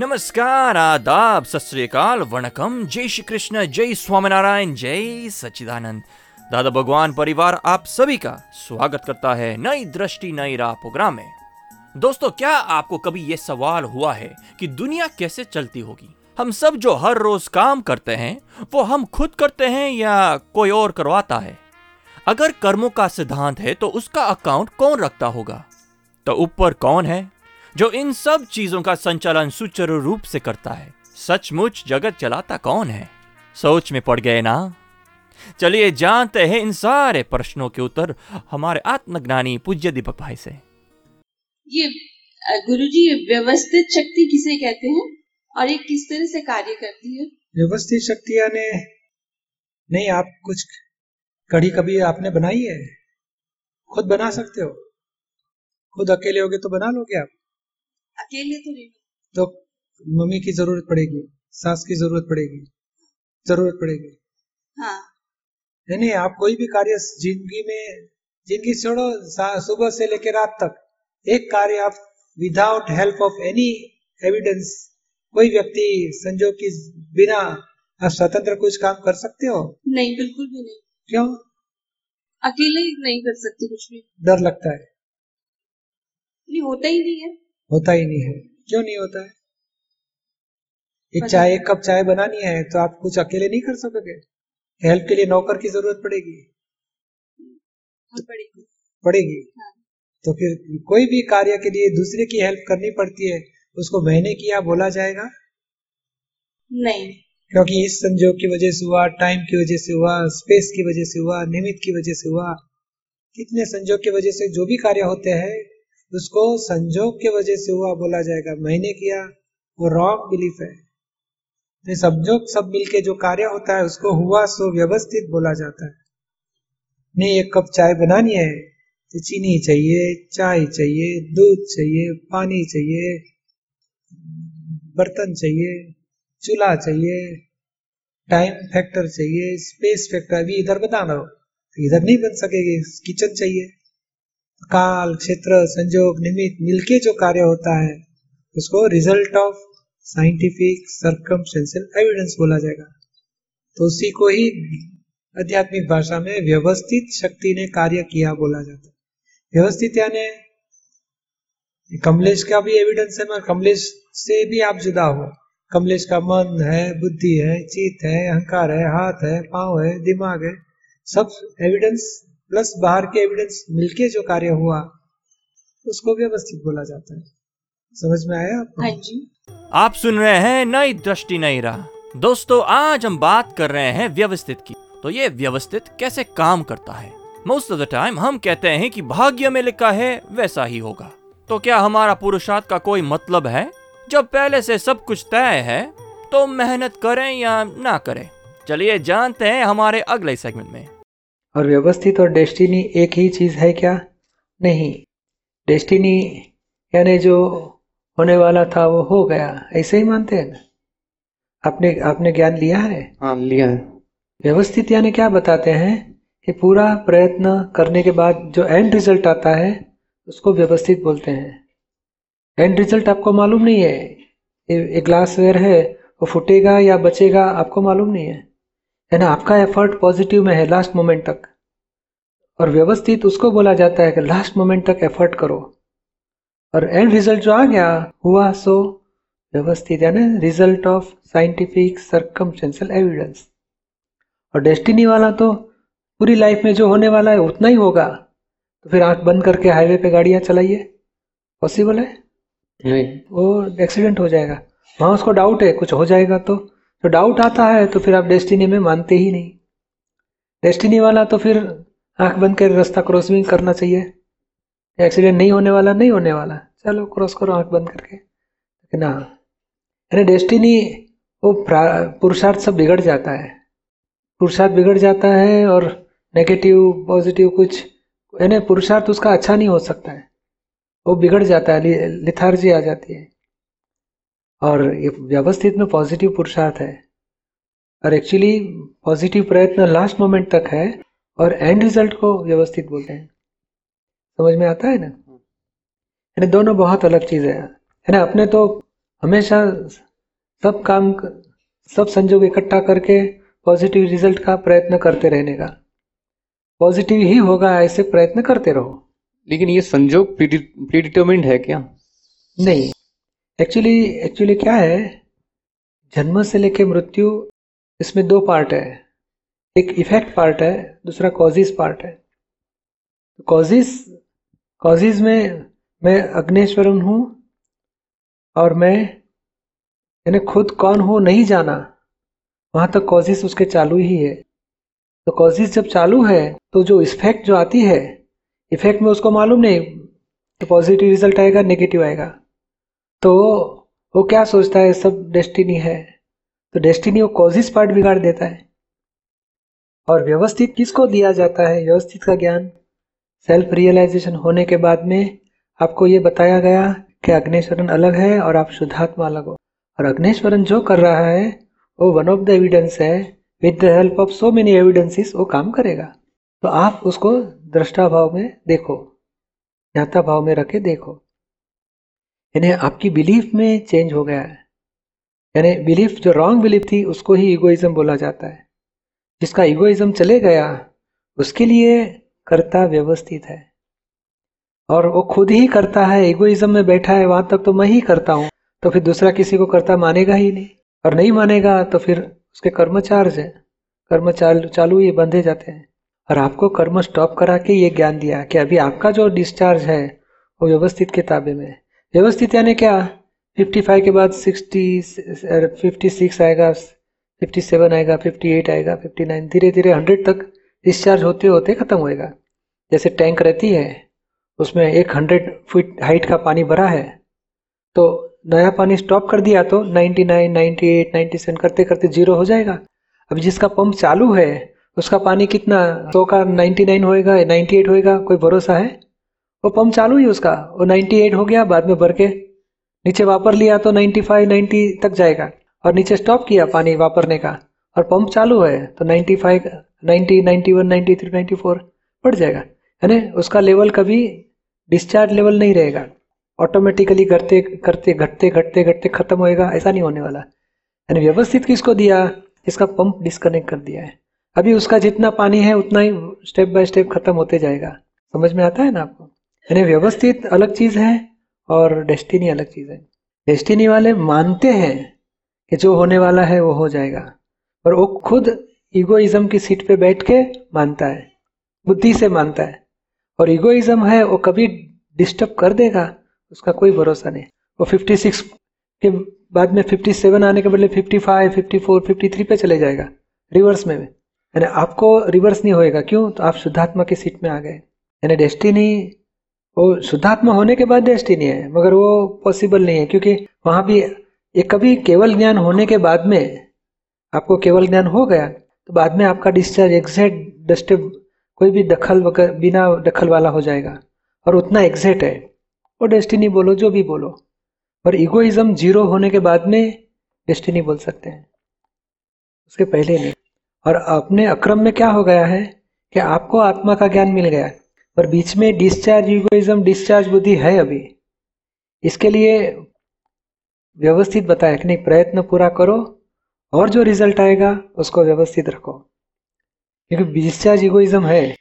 नमस्कार, आदाब सत वणकम। जय श्री कृष्ण जय स्वामीनारायण, जय सच्चिदानंद। दादा भगवान परिवार, आप सभी का स्वागत करता है नई दृष्टि, नई राह प्रोग्राम में। दोस्तों, क्या आपको कभी ये सवाल हुआ है कि दुनिया कैसे चलती होगी? हम सब जो हर रोज काम करते हैं, वो हम खुद करते हैं या कोई और करवाता है? अगर कर्मों का सिद्धांत है तो उसका अकाउंट कौन रखता होगा? तो ऊपर कौन है? जो इन सब चीज़ों का संचालन सुचारू रूप से करता है। सचमुच जगत चलाता कौन है? सोच में पड़ गए ना? चलिए जानते हैं इन सारे प्रश्नों के उत्तर हमारे आत्मज्ञानी पूज्य दीपक भाई से। ये गुरु जी व्यवस्थित शक्ति किसे कहते हैं? और ये किस तरह से कार्य करती है? व्यवस्थित शक्तियाँ ने नहीं आप कुछ कड़ी कभी आपने बनाई है? खुद बना सकते हो? खुद अकेले होगे तो बना लोगे आप? अकेले तो नहीं तो मम्मी की ज़रूरत पड़ेगी सास की ज़रूरत पड़ेगी ज़रूरत पड़ेगी। हाँ। नहीं नहीं आप कोई भी कार्य ज़िंदगी में ज़िंदगी छोड़ो सुबह से लेकर रात तक एक कार्य आप without help of any evidence कोई व्यक्ति संजोग की बिना आप स्वतंत्र कुछ काम कर सकते हो? नहीं बिल्कुल भी नहीं। क्यों? अकेले नहीं कर सकते कुछ भी। डर लगता है। नहीं होता ही नहीं है। होता ही नहीं है। क्यों नहीं होता है? एक चाय एक कप चाय बनानी है तो आप कुछ अकेले नहीं कर सकोगे? हेल्प के लिए नौकर की ज़रूरत पड़ेगी। बहुत बड़ी पड़ेगी। हाँ। तो फिर कोई भी कार्य के लिए दूसरे की हेल्प करनी पड़ती है उसको मैंने किया बोला जाएगा? नहीं। क्योंकि इस संजोग की वजह से हुआ टाइम की वजह से हुआ स्पेस की वजह से हुआ निमित्त की वजह से हुआ। कितने संजोग की वजह से जो भी कार्य होते हैं उसको संजोग के वजह से हुआ बोला जाएगा, मैंने किया, वो रॉन्ग बिलीफ है। तो संजोग, सब मिलके जो कार्य होता है, उसको हुआ, सो व्यवस्थित बोला जाता है। नहीं, एक कप चाय बनानी है तो चीनी चाहिए, चाय चाहिए, दूध चाहिए, पानी चाहिए, बर्तन चाहिए, चूल्हा चाहिए टाइम फैक्टर चाहिए स्पेस फैक्टर अभी इधर बताना हो तो इधर नहीं बन सकेगी, किचन चाहिए। काल, क्षेत्र, संजोग, निमित्त मिलके जो कार्य होता है, उसको result of scientific circumstantial evidence बोला जाएगा। तो उसी को ही आध्यात्मिक भाषा में व्यवस्थित शक्ति ने कार्य किया बोला जाता है। व्यवस्थित यानी कमलेश का भी एविडेंस है, मगर कमलेश से भी आप जुदा हो। कमलेश का मन है, बुद्धि है, चित है, अहंकार है, हाथ है, पाँव है, दिमाग है, सब एविडेंस प्लस बाहर के एविडेंस मिलके जो कार्य हुआ उसको व्यवस्थित बोला जाता है। समझ में आया आपको? हाँ जी। आप सुन रहे हैं नई दृष्टि नई राह। दोस्तों आज हम बात कर रहे हैं व्यवस्थित की। तो ये व्यवस्थित कैसे काम करता है? मोस्ट ऑफ़ द टाइम हम कहते हैं कि भाग्य में लिखा है वैसा ही होगा। तो क्या हमारा पुरुषार्थ का कोई मतलब है? जब पहले से सब कुछ तय है तो मेहनत करें या ना करें। चलिए जानते हैं हमारे अगले सेगमेंट में। और व्यवस्थित और डेस्टिनी एक ही चीज़ है क्या? नहीं। डेस्टिनी यानी जो होने वाला था वो हो गया। ऐसे ही मानते हैं ना? आपने आपने ज्ञान लिया है? हाँ लिया है। व्यवस्थित यानी क्या बताते हैं? कि पूरा प्रयत्न करने के बाद जो एंड रिज़ल्ट आता है उसको व्यवस्थित बोलते हैं। एंड रिज़ल्ट आपको मालूम नहीं है। एक ग्लास वेयर है वो फूटेगा या बचेगा आपको मालूम नहीं है। है ना? आपका एफर्ट पॉजिटिव में है लास्ट मोमेंट तक। और व्यवस्थित उसको बोला जाता है कि लास्ट मोमेंट तक एफर्ट करो। और एंड रिज़ल्ट जो आ गया हुआ सो व्यवस्थित यानी result of scientific circumstantial evidence और डेस्टिनी वाला तो पूरी लाइफ में जो होने वाला है उतना ही होगा। तो फिर आँख बंद करके हाईवे पे गाड़ियाँ चलाइए। पॉसिबल है? नहीं। वो एक्सीडेंट हो जाएगा। वहाँ उसको डाउट है कुछ हो जाएगा तो। तो डाउट आता है तो फिर आप डेस्टिनी में मानते ही नहीं। डेस्टिनी वाला तो फिर आँख बंद कर रास्ता क्रॉस भी करना चाहिए। एक्सीडेंट नहीं होने वाला, नहीं होने वाला। चलो क्रॉस करो आँख बंद करके। लेकिन हाँ यानी डेस्टिनी वो पुरुषार्थ सब बिगड़ जाता है। पुरुषार्थ बिगड़ जाता है और नेगेटिव पॉजिटिव कुछ, यानी पुरुषार्थ उसका अच्छा नहीं हो सकता है। वो बिगड़ जाता है लिथार्जी आ जाती है। और ये व्यवस्थित में पॉजिटिव पुरुषार्थ है। और एक्चुअली पॉजिटिव प्रयत्न लास्ट मोमेंट तक है और एंड रिज़ल्ट को व्यवस्थित बोलते हैं। समझ में आता है ना? यानी दोनों बहुत अलग चीज़ है। है ना? अपने तो हमेशा सब काम सब संजोग इकट्ठा करके पॉजिटिव रिज़ल्ट का प्रयत्न करते रहने का। पॉजिटिव ही होगा ऐसे प्रयत्न करते रहो। लेकिन ये संजोग प्रीडिटर्मिंड है क्या? नहीं। एक्चुअली एक्चुअली क्या है? जन्म से लेके मृत्यु, इसमें दो पार्ट है। एक इफ़ेक्ट पार्ट है, दूसरा कॉजिस पार्ट है। कॉजिस कॉजिस में मैं अग्नेश्वरन हूँ और मैं, यानी खुद कौन हो नहीं जाना, वहाँ तक कॉजिस उसके चालू ही है। तो कॉजिस जब चालू है तो जो इफ़ेक्ट जो आती है इफ़ेक्ट में उसको मालूम नहीं कि पॉजिटिव रिज़ल्ट आएगा नेगेटिव आएगा। तो वो क्या सोचता है, सब डेस्टिनी है। तो डेस्टिनी वो कॉजिस पार्ट बिगाड़ देता है। और व्यवस्थित किसको दिया जाता है, व्यवस्थित का ज्ञान? सेल्फ रियलाइजेशन होने के बाद में आपको ये बताया गया कि अग्नेश्वरन अलग है और आप शुद्धात्मा अलग हो। और अग्नेश्वरन जो कर रहा है, वो वन ऑफ़ द एविडेंस है। With the help of so many evidences वो काम करेगा। तो आप उसको दृष्टा भाव में देखो। ज्ञाता भाव में रखे देखो। यानी आपकी बिलीफ में चेंज हो गया है। यानी बिलीफ जो रॉन्ग बिलीफ थी, उसको ही इगोइज्म बोला जाता है। जिसका इगोइज्म चले गया, उसके लिए कर्ता व्यवस्थित है। और वो खुद ही करता है इगोइज्म में बैठा है, वहाँ तक तो मैं ही करता हूँ तो फिर दूसरा किसी को करता मानेगा ही नहीं। और नहीं मानेगा तो फिर उसके कर्म चार्ज है। कर्म चालू ये बंधे जाते हैं। और आपको कर्म स्टॉप करा के ये ज्ञान दिया कि अभी आपका जो डिस्चार्ज है, वो व्यवस्थित किताबे में व्यवस्थित यानी क्या? 55 के बाद 60 56 आएगा 57 आएगा 58 आएगा 59 धीरे धीरे 100 तक डिस्चार्ज होते होते खत्म होएगा। जैसे टैंक रहती है उसमें एक हंड्रेड फीट हाइट का पानी भरा है तो नया पानी स्टॉप कर दिया तो 99, 98, 97 करते करते ज़ीरो हो जाएगा। अब जिसका पंप चालू है उसका पानी कितना? सौ का 99 होएगा 98 होएगा कोई भरोसा है? वो पंप चालू ही उसका वो 98 हो गया बाद में भर के नीचे वापर लिया तो 95, 90 तक जाएगा। और नीचे स्टॉप किया पानी वापरने का। और पंप चालू है तो 95, 90, 91, 93, 94 बढ़ जाएगा। है ना उसका लेवल कभी डिस्चार्ज लेवल नहीं रहेगा। ऑटोमेटिकली करते करते घटते घटते घटते खत्म होएगा ऐसा नहीं होने वाला। यानी व्यवस्थित किसको दिया? इसका पंप डिस्कनेक्ट कर दिया है। अभी उसका जितना पानी है उतना ही स्टेप बाय स्टेप खत्म होते जाएगा। समझ में आता है ना आपको? यानी व्यवस्थित अलग चीज़ है और डेस्टिनी अलग चीज़ है। डेस्टिनी वाले मानते हैं कि जो होने वाला है वो हो जाएगा और वो खुद ईगोइज्म की सीट पे बैठ के मानता है बुद्धि से मानता है। और ईगोइज्म है वो कभी डिस्टर्ब कर देगा उसका कोई भरोसा नहीं। वो 56 के बाद में 57 आने के बदले 55, 54, 53 पे चले जाएगा रिवर्स में यानी आपको रिवर्स नहीं होएगा क्यों? तो आप शुद्धात्मा की सीट में आ गए। यानी डेस्टिनी वो शुद्धात्मा होने के बाद डेस्टिनी है, मगर वो पॉसिबल नहीं है, क्योंकि वहाँ भी एक कभी केवल ज्ञान होने के बाद में आपको केवल ज्ञान हो गया तो बाद में आपका डिस्चार्ज एग्जैक्ट डस्टिव कोई भी दखल बिना दखल वाला हो जाएगा, और उतना एग्जैक्ट है। और डेस्टिनी बोलो, जो भी बोलो और इगोइज्म ज़ीरो होने के बाद में डेस्टिनी बोल सकते हैं। उसके पहले नहीं। और अपने अक्रम में क्या हो गया है कि आपको आत्मा का ज्ञान मिल गया और बीच में डिस्चार्ज इगोइज्म डिस्चार्ज बुद्धि है अभी। इसके लिए व्यवस्थित बताया कि नहीं, प्रयत्न पूरा करो और जो रिज़ल्ट आएगा, उसको व्यवस्थित रखो। क्योंकि डिस्चार्ज इगोइज्म है।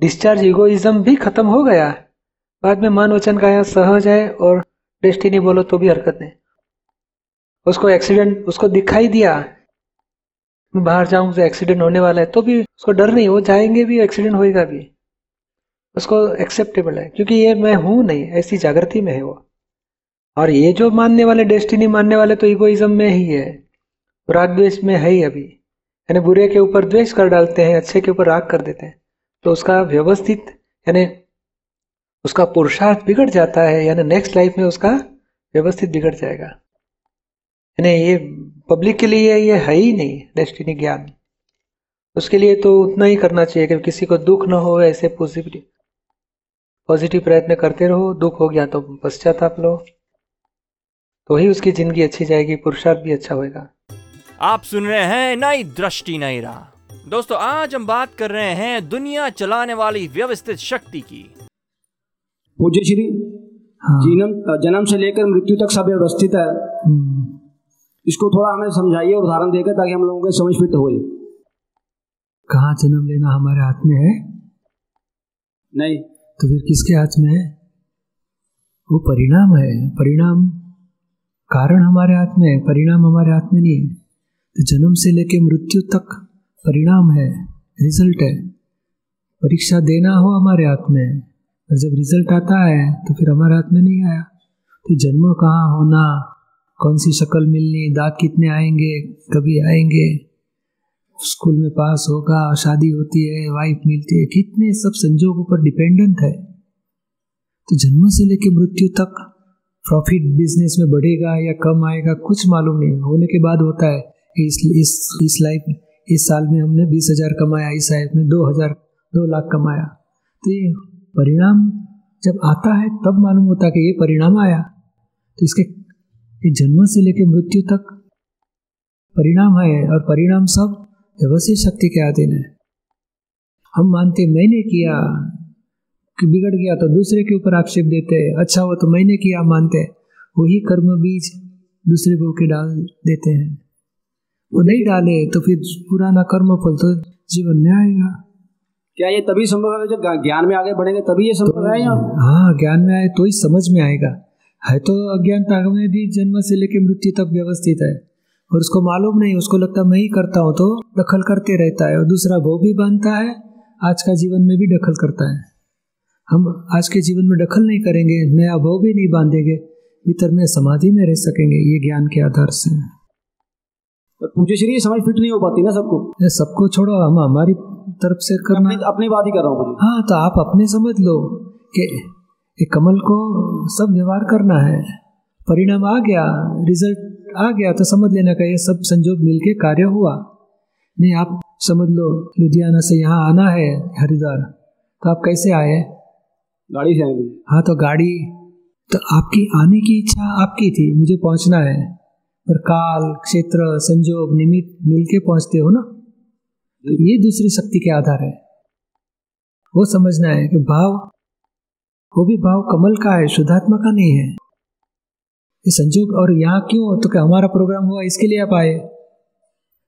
डिस्चार्ज इगोइज्म भी खत्म हो गया। बाद में मन वचन का सहज है और डेस्टिनी बोलो तो भी हरकत नहीं। उसको एक्सीडेंट उसको दिखाई दिया। मैं बाहर जाऊँ तो एक्सीडेंट होने वाला है तो भी उसको डर नहीं, वो जाएँगे भी एक्सीडेंट होएगा भी। उसको एक्सेप्टेबल है। क्योंकि ये मैं हूँ नहीं, ऐसी जागृति में है वो। और ये जो मानने वाले डेस्टिनी मानने वाले तो इगोइज्म में ही है। राग द्वेष में है ही अभी। यानी बुरे के ऊपर द्वेष कर डालते हैं, अच्छे के ऊपर राग कर देते हैं। तो उसका व्यवस्थित, यानी उसका पुरुषार्थ बिगड़ जाता है, यानी नेक्स्ट लाइफ में उसका व्यवस्थित बिगड़ जाएगा। यानी ये पब्लिक के लिए ये है ही नहीं डेस्टिनी ज्ञान। उसके लिए तो उतना ही करना चाहिए, कि किसी को दुख ना हो, ऐसे पॉजिटिव पॉजिटिव प्रयत्न करते रहो दुख हो गया तो पश्चाताप लो। तो ही उसकी ज़िंदगी अच्छी जाएगी पुरुषार्थ भी अच्छा होएगा। आप सुन रहे हैं नई दृष्टि नई राह। दोस्तों आज हम बात कर रहे हैं दुनिया चलाने वाली व्यवस्थित शक्ति की। पूज्य श्री हाँ। जीनम जन्म से लेकर मृत्यु तक सब व्यवस्थित है। हम्म, इसको थोड़ा हमें समझाइए और उदाहरण देकर ताकि हम लोगों के समझ फिट हो कहाँ जन्म लेना हमारे हाथ में है? नहीं तो फिर किसके हाथ में है? वो परिणाम है। परिणाम, कारण हमारे हाथ में है, परिणाम हमारे हाथ में नहीं है। तो जन्म से लेके मृत्यु तक परिणाम है रिज़ल्ट है। परीक्षा देना हो हमारे हाथ में और जब रिज़ल्ट आता है तो फिर हमारे हाथ में नहीं आया। तो जन्म कहाँ होना, कौन सी शक्ल मिलनी दाग कितने आएँगे, कभी आएँगे स्कूल में पास होगा, शादी होती है वाइफ मिलती है, कितने सब संजोगों पर डिपेंडेंट है। तो जन्म से लेकर मृत्यु तक प्रॉफिट बिज़नेस में बढ़ेगा या कम आएगा, कुछ मालूम नहीं। होने के बाद होता है इस इस इस लाइफ इस साल में हमने बीस हज़ार कमाया, इस लाइफ में दो हज़ार, दो लाख कमाया। तो ये परिणाम जब आता है, तब मालूम होता है कि ये परिणाम आया। तो इसके जन्म से लेकर मृत्यु तक परिणाम है, और परिणाम सब व्यवस्थित शक्ति के अधीन है। हम मानते मैंने किया कि बिगड़ गया तो दूसरे के ऊपर आक्षेप देते हैं। अच्छा हो तो मैंने किया मानते हैं। वही कर्म बीज दूसरे को के डाल देते हैं। वो नहीं डाले तो फिर पुराना कर्म फल तो जीवन में आएगा। क्या ये तभी संभव है? जब ज्ञान में आगे बढ़ेंगे तभी ये संभव है या? हाँ ज्ञान में आए तो ही समझ में आएगा। है तो अज्ञानता में भी जन्म से लेकर मृत्यु तक व्यवस्थित है। और उसको मालूम नहीं उसको लगता मैं ही करता हूँ तो दखल करते रहता है। और दूसरा वो भी बांधता है आज का जीवन में भी दखल करता है। हम आज के जीवन में दखल नहीं करेंगे नया भाव भी नहीं बांधेंगे भीतर में समाधि में रह सकेंगे ये ज्ञान के आधार से। पर श्री समझ फिट नहीं हो पाती ना सबको? सबको छोड़ो हम हमारी तरफ़ से करना। अपनी अपनी बात ही कर रहा हूँ हाँ तो आप अपने समझ लो कि कमल को सब व्यवहार करना है। परिणाम आ गया रिज़ल्ट आ गया तो समझ लेना का ये सब संजोग मिलके कार्य हुआ। नहीं आप समझ लो लुधियाना से यहाँ आना है हरिद्वार। तो आप कैसे आए? गाड़ी से आएँगे हाँ तो गाड़ी तो आपकी आने की इच्छा आपकी थी मुझे पहुँचना है। पर काल क्षेत्र संजोग निमित्त मिलके पहुँचते हो ना? तो ये दूसरी शक्ति के आधार है। वो समझना है कि भाव वो भी भाव कमल का है शुद्धात्मा का नहीं है। ये संजोग और यहाँ क्यों? तो क्या हमारा प्रोग्राम हुआ? इसके लिए आप आए।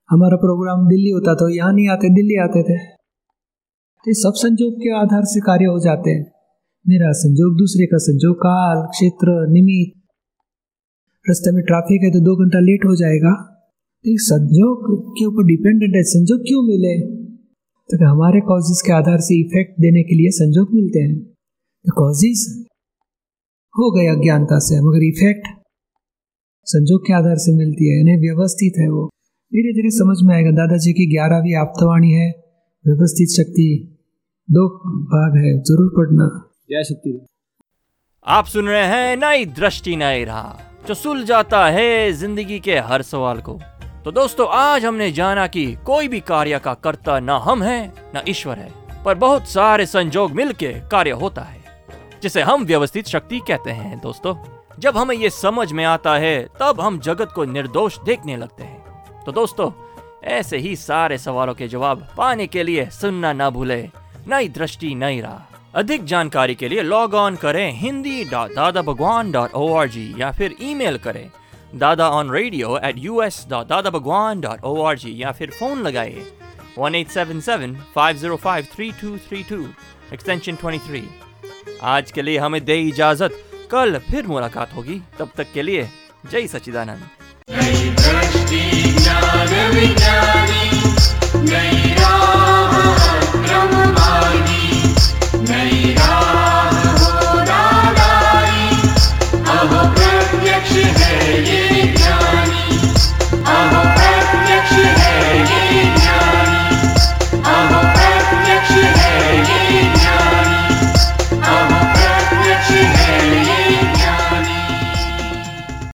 हमारा प्रोग्राम दिल्ली होता तो यहाँ नहीं आते, दिल्ली आते थे। तो ये सब संजोग के आधार से कार्य हो जाते हैं। मेरा संजोग दूसरे का संजोग काल, क्षेत्र निमित रास्ते में ट्रैफ़िक है तो दो घंटा लेट हो जाएगा। तो संजोग के ऊपर डिपेंडेंट है। संजोग क्यों मिले? तो कि हमारे कॉजेज के आधार से इफ़ेक्ट देने के लिए संजोग मिलते हैं? तो कॉजेज हो गए अज्ञानता से, मगर इफ़ेक्ट संजोग के आधार से मिलती है यानी व्यवस्थित है वो। धीरे धीरे समझ में आएगा दादाजी की ग्यारहवीं आप्तवाणी है व्यवस्थित शक्ति दो भाग है ज़रूर पढ़ना। जय सत्य आप सुन रहे हैं नई दृष्टि नई राह जो सुलझाता है ज़िंदगी के हर सवाल को। तो दोस्तों आज हमने जाना कि कोई भी कार्य का कर्ता न हम हैं ना ईश्वर है पर बहुत सारे संजोग मिलके कार्य होता है जिसे हम व्यवस्थित शक्ति कहते हैं दोस्तों। जब हमें ये समझ में आता है, तब हम जगत को निर्दोष देखने लगते हैं। तो दोस्तों, ऐसे ही सारे सवालों के जवाब पाने के लिए सुनना ना भूले। नई दृष्टि, नई राह। अधिक जानकारी के लिए लॉग ऑन करें Hindi dot Dada Bhagwan dot O R G या फिर ईमेल करें Dada on radio at U S dot Dada Bhagwan dot O R G या फिर फ़ोन लगाए। One eight seven seven five zero five three two three two extension twenty three आज के लिए हमें दे इजाज़त। कल फिर मुलाकात होगी। तब तक के लिए जय सच्चिदानंद।